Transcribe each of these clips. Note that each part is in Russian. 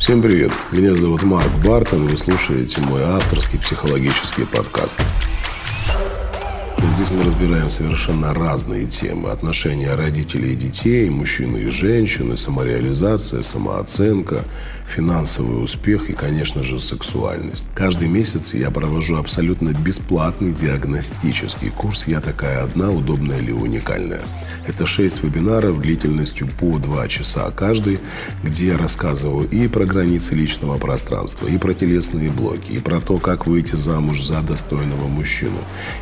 Всем привет! Меня зовут Марк Бартон, вы слушаете мой авторский психологический подкаст. Здесь мы разбираем совершенно разные темы. Отношения родителей и детей, мужчины и женщины, самореализация, самооценка, финансовый успех и, конечно же, сексуальность. Каждый месяц я провожу абсолютно бесплатный диагностический курс «Я такая одна, удобная или уникальная». Это 6 вебинаров длительностью по 2 часа каждый, где я рассказываю и про границы личного пространства, и про телесные блоки, и про то, как выйти замуж за достойного мужчину,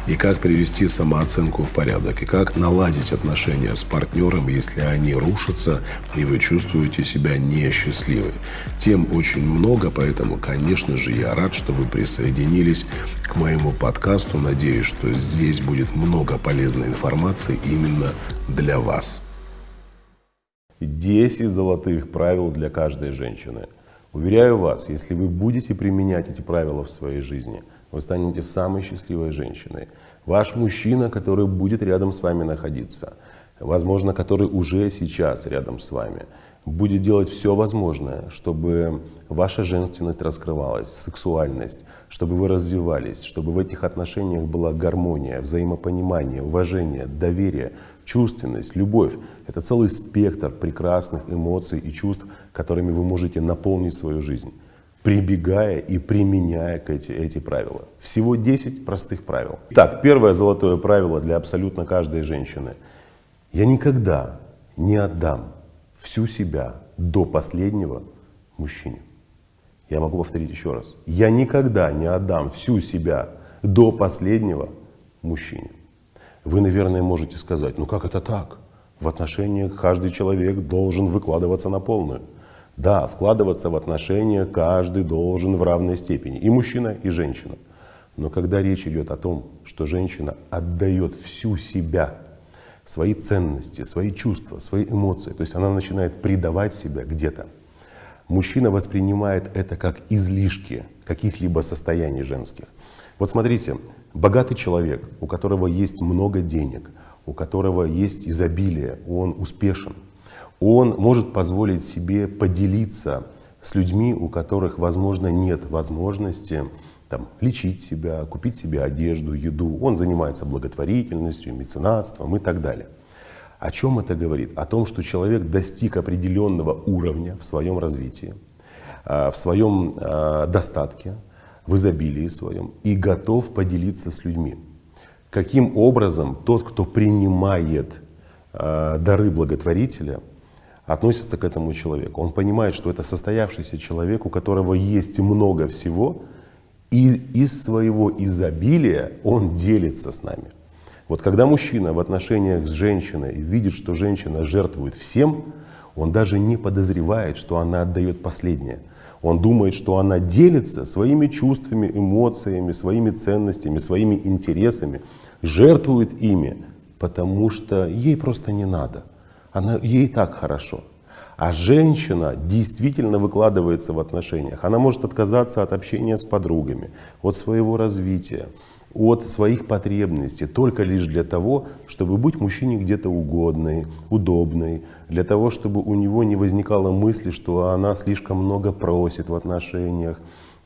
и как привести самооценку в порядок, и как наладить отношения с партнером, если они рушатся, и вы чувствуете себя несчастливой. Тем очень много, поэтому, конечно же, я рад, что вы присоединились к моему подкасту. Надеюсь, что здесь будет много полезной информации именно для вас. 10 золотых правил для каждой женщины. Уверяю вас, если вы будете применять эти правила в своей жизни, вы станете самой счастливой женщиной. Ваш мужчина, который будет рядом с вами находиться, возможно, который уже сейчас рядом с вами – будет делать все возможное, чтобы ваша женственность раскрывалась, сексуальность, чтобы вы развивались, чтобы в этих отношениях была гармония, взаимопонимание, уважение, доверие, чувственность, любовь. Это целый спектр прекрасных эмоций и чувств, которыми вы можете наполнить свою жизнь, прибегая и применяя эти, эти правила. Всего 10 простых правил. Так, первое золотое правило для абсолютно каждой женщины. Я никогда не отдам всю себя до последнего мужчине. Я могу повторить еще раз. Я никогда не отдам всю себя до последнего мужчине. Вы, наверное, можете сказать, ну как это так? В отношениях каждый человек должен выкладываться на полную. Да, вкладываться в отношения каждый должен в равной степени. И мужчина, и женщина. Но когда речь идет о том, что женщина отдает всю себя свои ценности, свои чувства, свои эмоции. То есть она начинает предавать себя где-то. Мужчина воспринимает это как излишки каких-либо состояний женских. Вот смотрите, богатый человек, у которого есть много денег, у которого есть изобилие, он успешен, он может позволить себе поделиться с людьми, у которых, возможно, нет возможности там, лечить себя, купить себе одежду, еду. Он занимается благотворительностью, меценатством и так далее. О чем это говорит? О том, что человек достиг определенного уровня в своем развитии, а, в своем а, достатке, в изобилии своем и готов поделиться с людьми. Каким образом тот, кто принимает а, дары благотворителя, относится к этому человеку? Он понимает, что это состоявшийся человек, у которого есть много всего – и из своего изобилия он делится с нами. Вот когда мужчина в отношениях с женщиной видит, что женщина жертвует всем, он даже не подозревает, что она отдает последнее. Он думает, что она делится своими чувствами, эмоциями, своими ценностями, своими интересами, жертвует ими, потому что ей просто не надо. Она, ей так хорошо. А женщина действительно выкладывается в отношениях. Она может отказаться от общения с подругами, от своего развития, от своих потребностей, только лишь для того, чтобы быть мужчине где-то угодной, удобной, для того, чтобы у него не возникало мысли, что она слишком много просит в отношениях.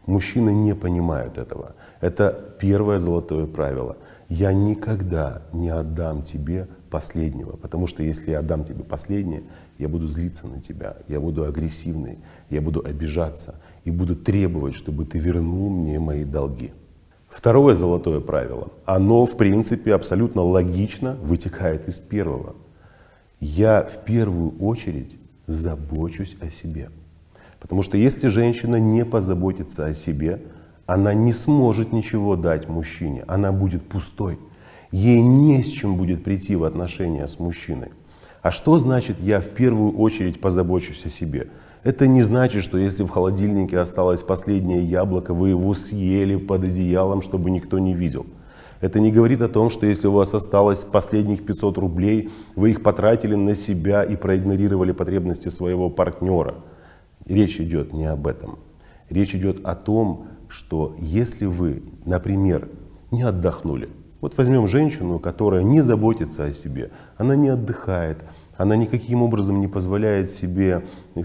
Мужчины не понимают этого. Это первое золотое правило. Я никогда не отдам тебе последнего, потому что если я отдам тебе последнее, я буду злиться на тебя, я буду агрессивный, я буду обижаться и буду требовать, чтобы ты вернул мне мои долги. Второе золотое правило, оно в принципе абсолютно логично вытекает из первого. Я в первую очередь забочусь о себе. Потому что если женщина не позаботится о себе, она не сможет ничего дать мужчине, она будет пустой. Ей не с чем будет прийти в отношения с мужчиной. А что значит я в первую очередь позабочусь о себе? Это не значит, что если в холодильнике осталось последнее яблоко, вы его съели под одеялом, чтобы никто не видел. Это не говорит о том, что если у вас осталось последних 500 рублей, вы их потратили на себя и проигнорировали потребности своего партнера. Речь идет не об этом. Речь идет о том, что если вы, например, не отдохнули, Вот возьмем женщину, которая не заботится о себе, она не отдыхает, она никаким образом не позволяет себе,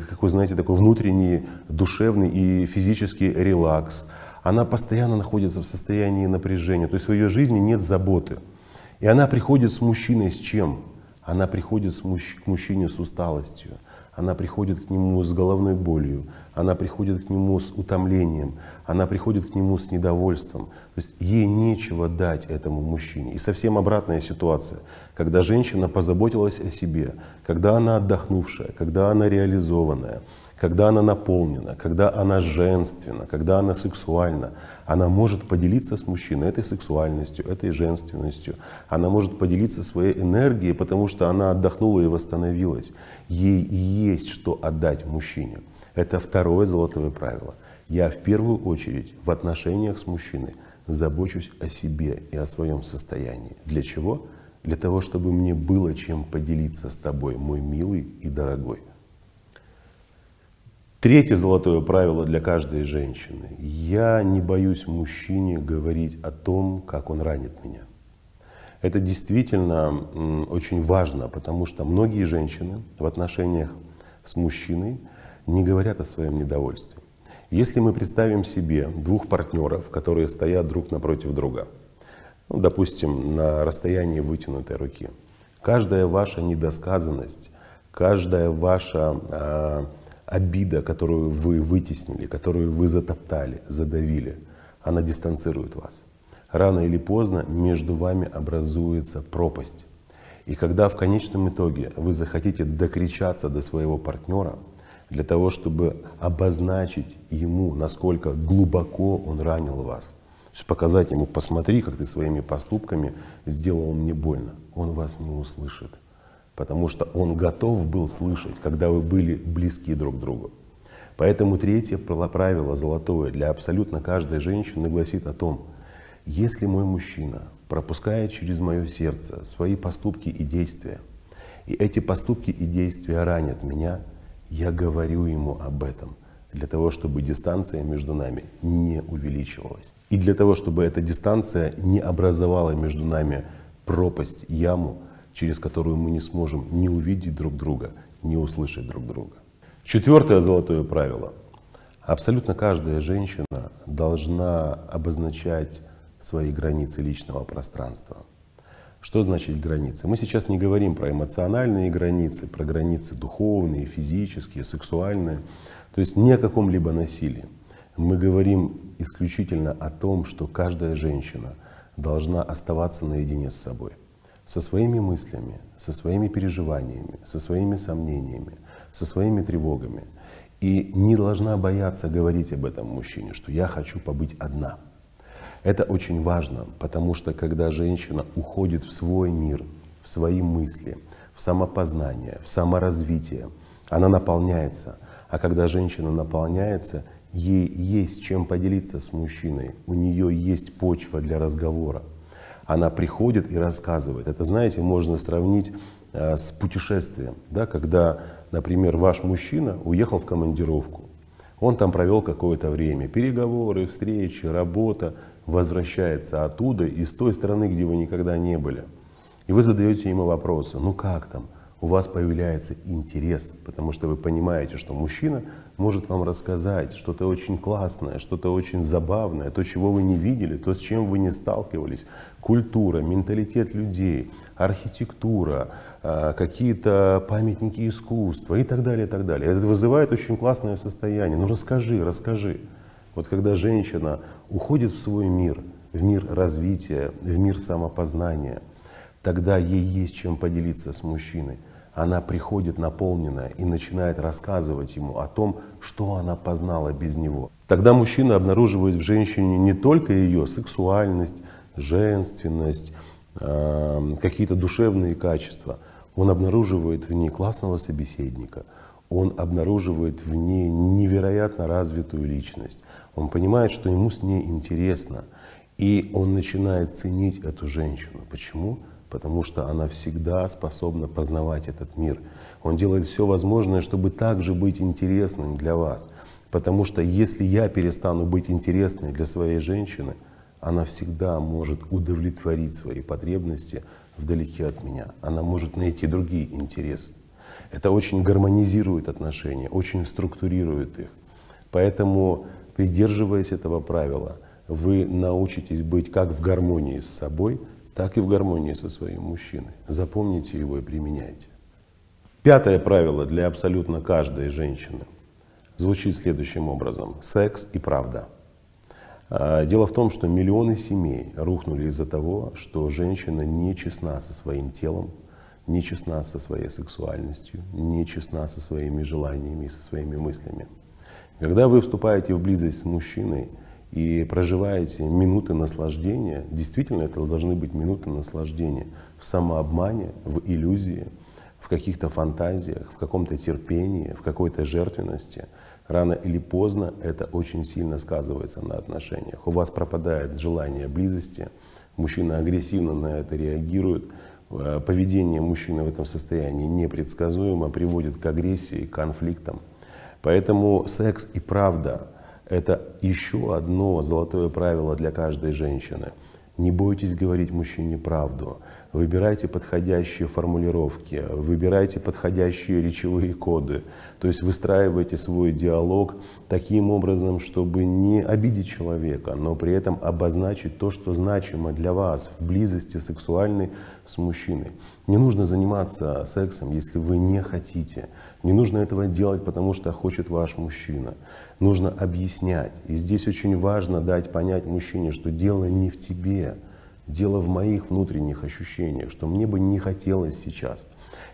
какой, знаете, такой внутренний, душевный и физический релакс. Она постоянно находится в состоянии напряжения, то есть в ее жизни нет заботы. И она приходит с мужчиной с чем? Она приходит с мужч- к мужчине с усталостью, она приходит к нему с головной болью, она приходит к нему с утомлением, она приходит к нему с недовольством. То есть ей нечего дать этому мужчине. И совсем обратная ситуация, когда женщина позаботилась о себе, когда она отдохнувшая, когда она реализованная, когда она наполнена, когда она женственна, когда она сексуальна, она может поделиться с мужчиной этой сексуальностью, этой женственностью. Она может поделиться своей энергией, потому что она отдохнула и восстановилась. Ей есть что отдать мужчине. Это второе золотое правило. Я в первую очередь в отношениях с мужчиной забочусь о себе и о своем состоянии. Для чего? Для того, чтобы мне было чем поделиться с тобой, мой милый и дорогой. Третье золотое правило для каждой женщины. Я не боюсь мужчине говорить о том, как он ранит меня. Это действительно очень важно, потому что многие женщины в отношениях с мужчиной не говорят о своем недовольстве. Если мы представим себе двух партнеров, которые стоят друг напротив друга, ну, допустим, на расстоянии вытянутой руки, каждая ваша недосказанность, каждая ваша э, обида, которую вы вытеснили, которую вы затоптали, задавили, она дистанцирует вас. Рано или поздно между вами образуется пропасть. И когда в конечном итоге вы захотите докричаться до своего партнера, для того, чтобы обозначить ему, насколько глубоко он ранил вас, показать ему, посмотри, как ты своими поступками сделал мне больно, он вас не услышит потому что он готов был слышать, когда вы были близки друг к другу. Поэтому третье правило золотое для абсолютно каждой женщины гласит о том, если мой мужчина пропускает через мое сердце свои поступки и действия, и эти поступки и действия ранят меня, я говорю ему об этом для того, чтобы дистанция между нами не увеличивалась. И для того, чтобы эта дистанция не образовала между нами пропасть, яму, через которую мы не сможем не увидеть друг друга, не услышать друг друга. Четвертое золотое правило. Абсолютно каждая женщина должна обозначать свои границы личного пространства. Что значит границы? Мы сейчас не говорим про эмоциональные границы, про границы духовные, физические, сексуальные. То есть ни о каком-либо насилии. Мы говорим исключительно о том, что каждая женщина должна оставаться наедине с собой со своими мыслями, со своими переживаниями, со своими сомнениями, со своими тревогами. И не должна бояться говорить об этом мужчине, что я хочу побыть одна. Это очень важно, потому что когда женщина уходит в свой мир, в свои мысли, в самопознание, в саморазвитие, она наполняется. А когда женщина наполняется, ей есть чем поделиться с мужчиной, у нее есть почва для разговора она приходит и рассказывает. Это, знаете, можно сравнить э, с путешествием, да, когда, например, ваш мужчина уехал в командировку, он там провел какое-то время, переговоры, встречи, работа, возвращается оттуда, из той страны, где вы никогда не были. И вы задаете ему вопросы, ну как там, у вас появляется интерес, потому что вы понимаете, что мужчина может вам рассказать что-то очень классное, что-то очень забавное, то, чего вы не видели, то, с чем вы не сталкивались. Культура, менталитет людей, архитектура, а, какие-то памятники искусства и так далее, и так далее. Это вызывает очень классное состояние. Ну расскажи, расскажи. Вот когда женщина уходит в свой мир, в мир развития, в мир самопознания, тогда ей есть чем поделиться с мужчиной она приходит наполненная и начинает рассказывать ему о том, что она познала без него. Тогда мужчина обнаруживает в женщине не только ее сексуальность, женственность, э, какие-то душевные качества. Он обнаруживает в ней классного собеседника. Он обнаруживает в ней невероятно развитую личность. Он понимает, что ему с ней интересно. И он начинает ценить эту женщину. Почему? Потому что она всегда способна познавать этот мир. Он делает все возможное, чтобы также быть интересным для вас. Потому что если я перестану быть интересной для своей женщины, она всегда может удовлетворить свои потребности вдалеке от меня. Она может найти другие интересы. Это очень гармонизирует отношения, очень структурирует их. Поэтому, придерживаясь этого правила, вы научитесь быть как в гармонии с собой, так и в гармонии со своим мужчиной. Запомните его и применяйте. Пятое правило для абсолютно каждой женщины звучит следующим образом. Секс и правда. А, дело в том, что миллионы семей рухнули из-за того, что женщина не честна со своим телом, не честна со своей сексуальностью, не честна со своими желаниями и со своими мыслями. Когда вы вступаете в близость с мужчиной и проживаете минуты наслаждения, действительно это должны быть минуты наслаждения в самообмане, в иллюзии, в каких-то фантазиях, в каком-то терпении, в какой-то жертвенности, рано или поздно это очень сильно сказывается на отношениях. У вас пропадает желание близости, мужчина агрессивно на это реагирует, Э, поведение мужчины в этом состоянии непредсказуемо, приводит к агрессии, к конфликтам. Поэтому секс и правда – это еще одно золотое правило для каждой женщины. Не бойтесь говорить мужчине правду. Выбирайте подходящие формулировки, выбирайте подходящие речевые коды. То есть выстраивайте свой диалог таким образом, чтобы не обидеть человека, но при этом обозначить то, что значимо для вас в близости сексуальной с мужчиной. Не нужно заниматься сексом, если вы не хотите. Не нужно этого делать, потому что хочет ваш мужчина. Нужно объяснять. И здесь очень важно дать понять мужчине, что дело не в тебе, дело в моих внутренних ощущениях, что мне бы не хотелось сейчас.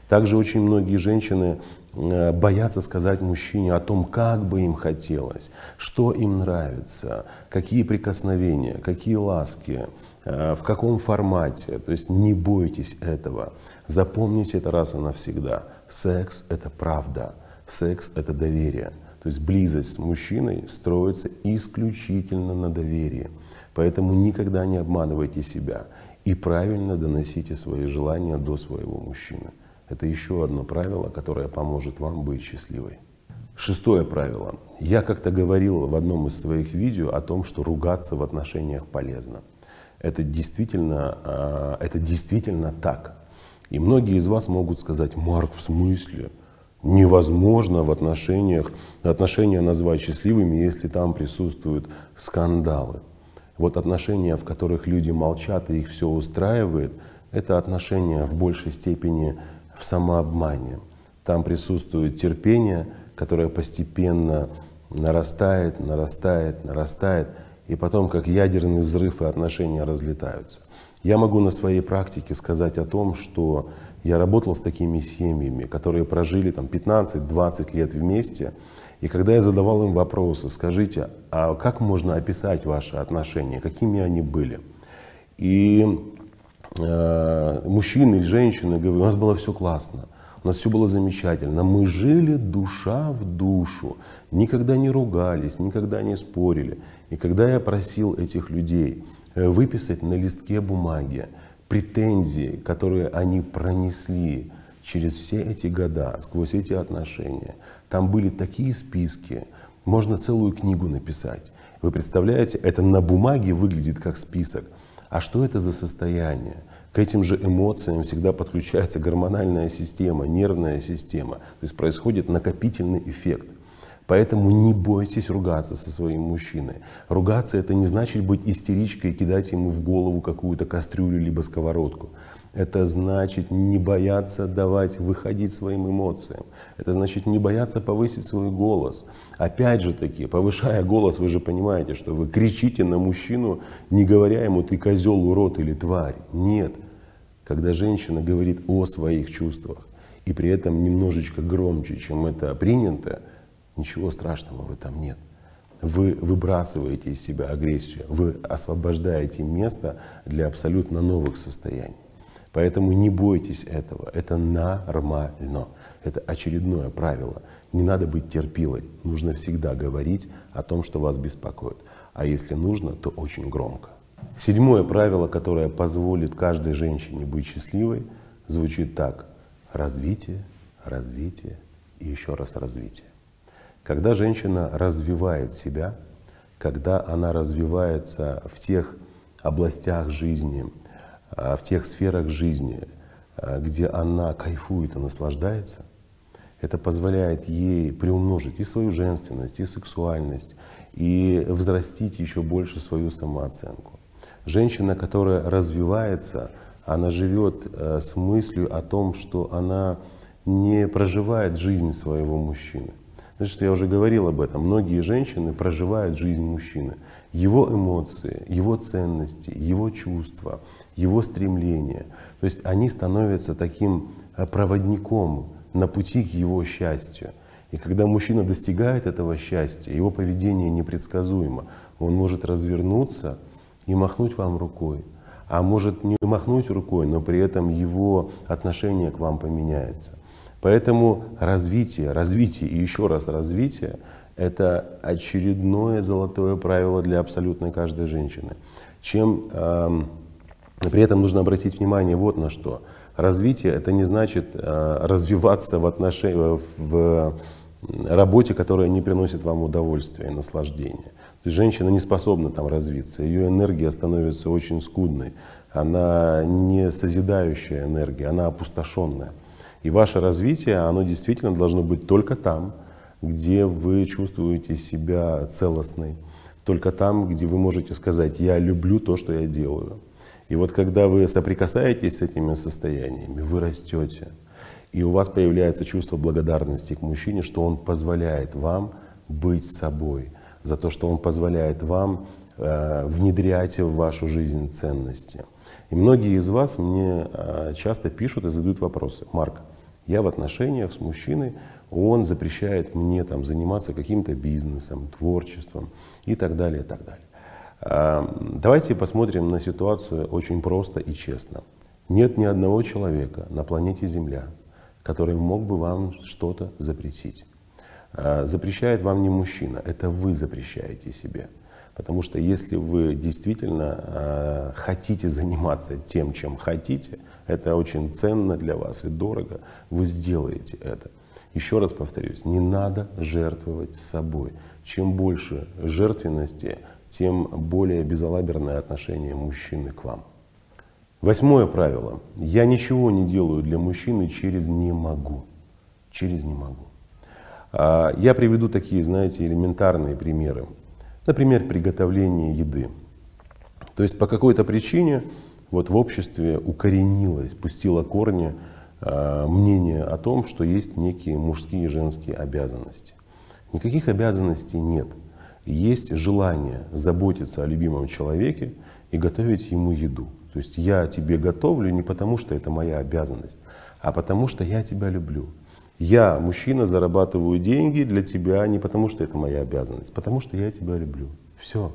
Также очень многие женщины э, боятся сказать мужчине о том, как бы им хотелось, что им нравится, какие прикосновения, какие ласки, э, в каком формате. То есть не бойтесь этого. Запомните это раз и навсегда. Секс — это правда. Секс — это доверие. То есть близость с мужчиной строится исключительно на доверии. Поэтому никогда не обманывайте себя и правильно доносите свои желания до своего мужчины. Это еще одно правило, которое поможет вам быть счастливой. Шестое правило. Я как-то говорил в одном из своих видео о том, что ругаться в отношениях полезно. Это действительно, а, это действительно так. И многие из вас могут сказать, Марк, в смысле? Невозможно в отношениях, отношения назвать счастливыми, если там присутствуют скандалы. Вот отношения, в которых люди молчат и их все устраивает, это отношения в большей степени в самообмане. Там присутствует терпение, которое постепенно нарастает, нарастает, нарастает, и потом, как ядерный взрыв, и отношения разлетаются. Я могу на своей практике сказать о том, что я работал с такими семьями, которые прожили там 15-20 лет вместе, и когда я задавал им вопросы, скажите, а как можно описать ваши отношения, какими они были? И э, мужчины или женщины говорят, у нас было все классно, у нас все было замечательно, мы жили душа в душу, никогда не ругались, никогда не спорили. И когда я просил этих людей э, выписать на листке бумаги претензии, которые они пронесли через все эти года, сквозь эти отношения, там были такие списки, можно целую книгу написать. Вы представляете, это на бумаге выглядит как список. А что это за состояние? К этим же эмоциям всегда подключается гормональная система, нервная система. То есть происходит накопительный эффект. Поэтому не бойтесь ругаться со своим мужчиной. Ругаться это не значит быть истеричкой и кидать ему в голову какую-то кастрюлю либо сковородку. Это значит не бояться давать выходить своим эмоциям. Это значит не бояться повысить свой голос. Опять же таки, повышая голос, вы же понимаете, что вы кричите на мужчину, не говоря ему «ты козел, урод или тварь». Нет. Когда женщина говорит о своих чувствах, и при этом немножечко громче, чем это принято, ничего страшного в этом нет. Вы выбрасываете из себя агрессию, вы освобождаете место для абсолютно новых состояний. Поэтому не бойтесь этого. Это нормально. Это очередное правило. Не надо быть терпилой. Нужно всегда говорить о том, что вас беспокоит. А если нужно, то очень громко. Седьмое правило, которое позволит каждой женщине быть счастливой, звучит так. Развитие, развитие и еще раз развитие. Когда женщина развивает себя, когда она развивается в тех областях жизни, а, в тех сферах жизни, а, где она кайфует и наслаждается, это позволяет ей приумножить и свою женственность, и сексуальность, и взрастить еще больше свою самооценку. Женщина, которая развивается, она живет э, с мыслью о том, что она не проживает жизнь своего мужчины. Значит, я уже говорил об этом. Многие женщины проживают жизнь мужчины. Его эмоции, его ценности, его чувства, его стремления. То есть они становятся таким э, проводником на пути к его счастью. И когда мужчина достигает этого счастья, его поведение непредсказуемо. Он может развернуться и махнуть вам рукой. А может не махнуть рукой, но при этом его отношение к вам поменяется. Поэтому развитие, развитие и еще раз развитие – это очередное золотое правило для абсолютно каждой женщины. Чем э, при этом нужно обратить внимание вот на что. Развитие – это не значит э, развиваться в, отношении, в работе, которая не приносит вам удовольствия и наслаждения. То есть женщина не способна там развиться, ее энергия становится очень скудной, она не созидающая энергия, она опустошенная. И ваше развитие, оно действительно должно быть только там, где вы чувствуете себя целостной, только там, где вы можете сказать «я люблю то, что я делаю». И вот когда вы соприкасаетесь с этими состояниями, вы растете, и у вас появляется чувство благодарности к мужчине, что он позволяет вам быть собой, за то, что он позволяет вам э, внедрять в вашу жизнь ценности. И многие из вас мне э, часто пишут и задают вопросы. Марк, я в отношениях с мужчиной, он запрещает мне там, заниматься каким-то бизнесом, творчеством и так далее, и так далее. Давайте посмотрим на ситуацию очень просто и честно. Нет ни одного человека на планете Земля, который мог бы вам что-то запретить. А, запрещает вам не мужчина, это вы запрещаете себе. Потому что если вы действительно э, хотите заниматься тем, чем хотите, это очень ценно для вас и дорого, вы сделаете это. Еще раз повторюсь, не надо жертвовать собой. Чем больше жертвенности, тем более безалаберное отношение мужчины к вам. Восьмое правило. Я ничего не делаю для мужчины через «не могу». Через «не могу». А, я приведу такие, знаете, элементарные примеры. Например, приготовление еды. То есть по какой-то причине вот в обществе укоренилось, пустило корни а, мнение о том, что есть некие мужские и женские обязанности. Никаких обязанностей нет – есть желание заботиться о любимом человеке и готовить ему еду. То есть я тебе готовлю не потому, что это моя обязанность, а потому что я тебя люблю. Я, мужчина, зарабатываю деньги для тебя не потому, что это моя обязанность, а потому что я тебя люблю. Все.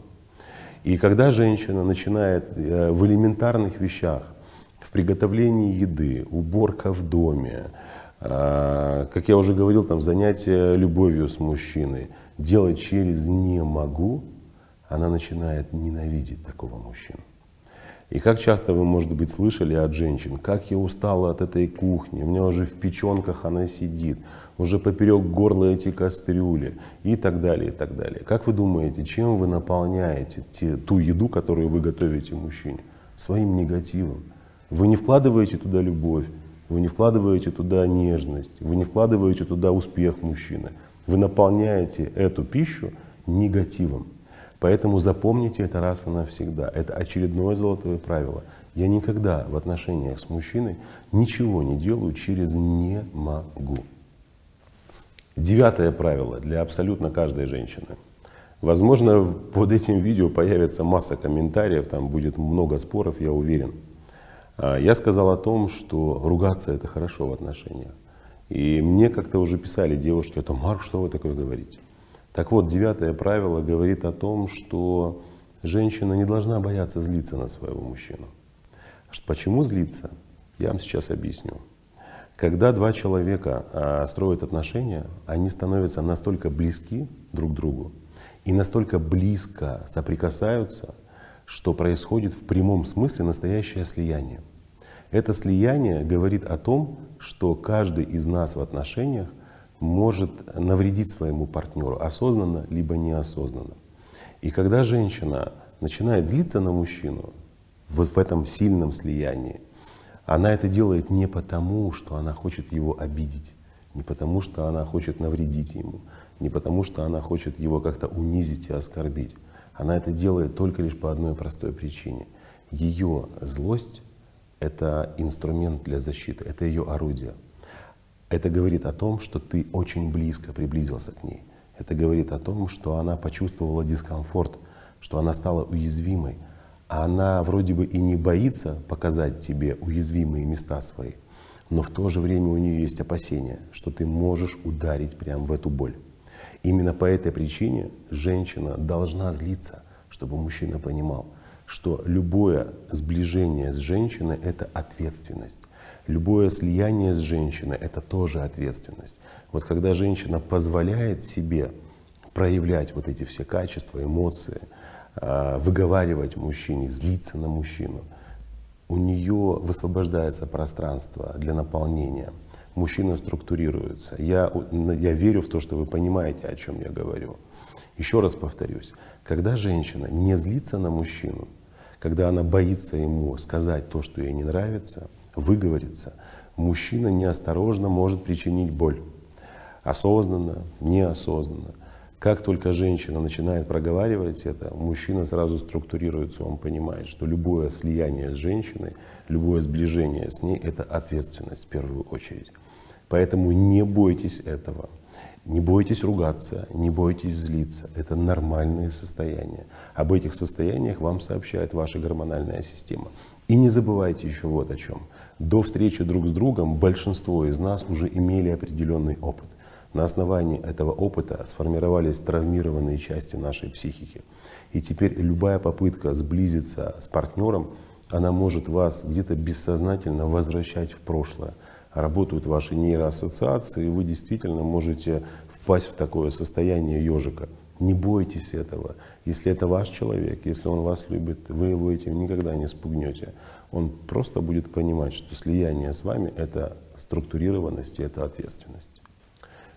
И когда женщина начинает э, в элементарных вещах, в приготовлении еды, уборка в доме, э, как я уже говорил, там занятия любовью с мужчиной, делать через «не могу», она начинает ненавидеть такого мужчину. И как часто вы, может быть, слышали от женщин, как я устала от этой кухни, у меня уже в печенках она сидит, уже поперек горла эти кастрюли и так далее, и так далее. Как вы думаете, чем вы наполняете те, ту еду, которую вы готовите мужчине? Своим негативом. Вы не вкладываете туда любовь, вы не вкладываете туда нежность, вы не вкладываете туда успех мужчины. Вы наполняете эту пищу негативом. Поэтому запомните это раз и навсегда. Это очередное золотое правило. Я никогда в отношениях с мужчиной ничего не делаю через «не могу». Девятое правило для абсолютно каждой женщины. Возможно, под этим видео появится масса комментариев, там будет много споров, я уверен. А, я сказал о том, что ругаться это хорошо в отношениях. И мне как-то уже писали девушки о том, Марк, что вы такое говорите? Так вот, девятое правило говорит о том, что женщина не должна бояться злиться на своего мужчину. Почему злиться? Я вам сейчас объясню. Когда два человека а, строят отношения, они становятся настолько близки друг к другу и настолько близко соприкасаются, что происходит в прямом смысле настоящее слияние. Это слияние говорит о том, что каждый из нас в отношениях может навредить своему партнеру осознанно либо неосознанно. И когда женщина начинает злиться на мужчину, вот в этом сильном слиянии. Она это делает не потому, что она хочет его обидеть, не потому, что она хочет навредить ему, не потому, что она хочет его как-то унизить и оскорбить. Она это делает только лишь по одной простой причине. Ее злость — это инструмент для защиты, это ее орудие. Это говорит о том, что ты очень близко приблизился к ней. Это говорит о том, что она почувствовала дискомфорт, что она стала уязвимой. А она вроде бы и не боится показать тебе уязвимые места свои, но в то же время у нее есть опасения, что ты можешь ударить прямо в эту боль. Именно по этой причине женщина должна злиться, чтобы мужчина понимал, что любое сближение с женщиной — это ответственность. Любое слияние с женщиной — это тоже ответственность. Вот когда женщина позволяет себе проявлять вот эти все качества, эмоции, а, выговаривать мужчине, злиться на мужчину, у нее высвобождается пространство для наполнения. Мужчина структурируется. Я, я верю в то, что вы понимаете, о чем я говорю. Еще раз повторюсь, когда женщина не злится на мужчину, когда она боится ему сказать то, что ей не нравится, выговориться, мужчина неосторожно может причинить боль. Осознанно, неосознанно. Как только женщина начинает проговаривать это, мужчина сразу структурируется, он понимает, что любое слияние с женщиной, любое сближение с ней — это ответственность в первую очередь. Поэтому не бойтесь этого. Не бойтесь ругаться, не бойтесь злиться. Это нормальные состояния. Об этих состояниях вам сообщает ваша гормональная система. И не забывайте еще вот о чем. До встречи друг с другом большинство из нас уже имели определенный опыт. На основании этого опыта сформировались травмированные части нашей психики. И теперь любая попытка сблизиться с партнером, она может вас где-то бессознательно возвращать в прошлое работают ваши нейроассоциации, и вы действительно можете впасть в такое состояние ежика. Не бойтесь этого. Если это ваш человек, если он вас любит, вы его этим никогда не спугнете. Он просто будет понимать, что слияние с вами — это структурированность и это ответственность.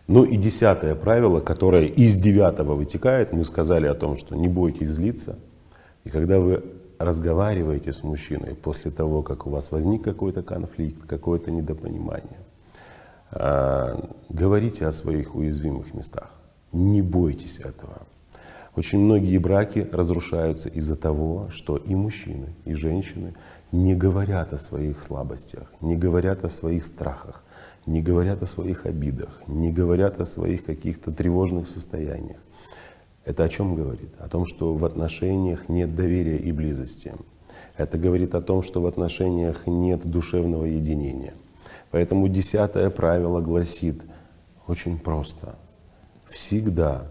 Ну и десятое правило, которое из девятого вытекает, мы сказали о том, что не бойтесь злиться. И когда вы разговариваете с мужчиной после того, как у вас возник какой-то конфликт, какое-то недопонимание, а, говорите о своих уязвимых местах. Не бойтесь этого. Очень многие браки разрушаются из-за того, что и мужчины, и женщины не говорят о своих слабостях, не говорят о своих страхах, не говорят о своих обидах, не говорят о своих каких-то тревожных состояниях. Это о чем говорит? О том, что в отношениях нет доверия и близости. Это говорит о том, что в отношениях нет душевного единения. Поэтому десятое правило гласит очень просто. Всегда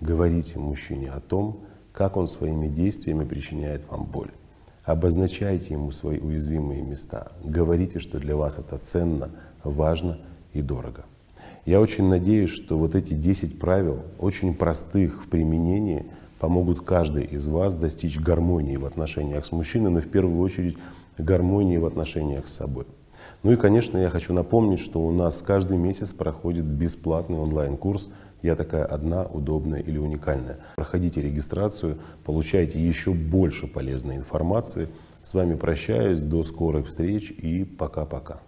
говорите мужчине о том, как он своими действиями причиняет вам боль. Обозначайте ему свои уязвимые места. Говорите, что для вас это ценно, важно и дорого. Я очень надеюсь, что вот эти 10 правил, очень простых в применении, помогут каждой из вас достичь гармонии в отношениях с мужчиной, но в первую очередь гармонии в отношениях с собой. Ну и, конечно, я хочу напомнить, что у нас каждый месяц проходит бесплатный онлайн-курс «Я такая одна, удобная или уникальная». Проходите регистрацию, получайте еще больше полезной информации. С вами прощаюсь, до скорых встреч и пока-пока.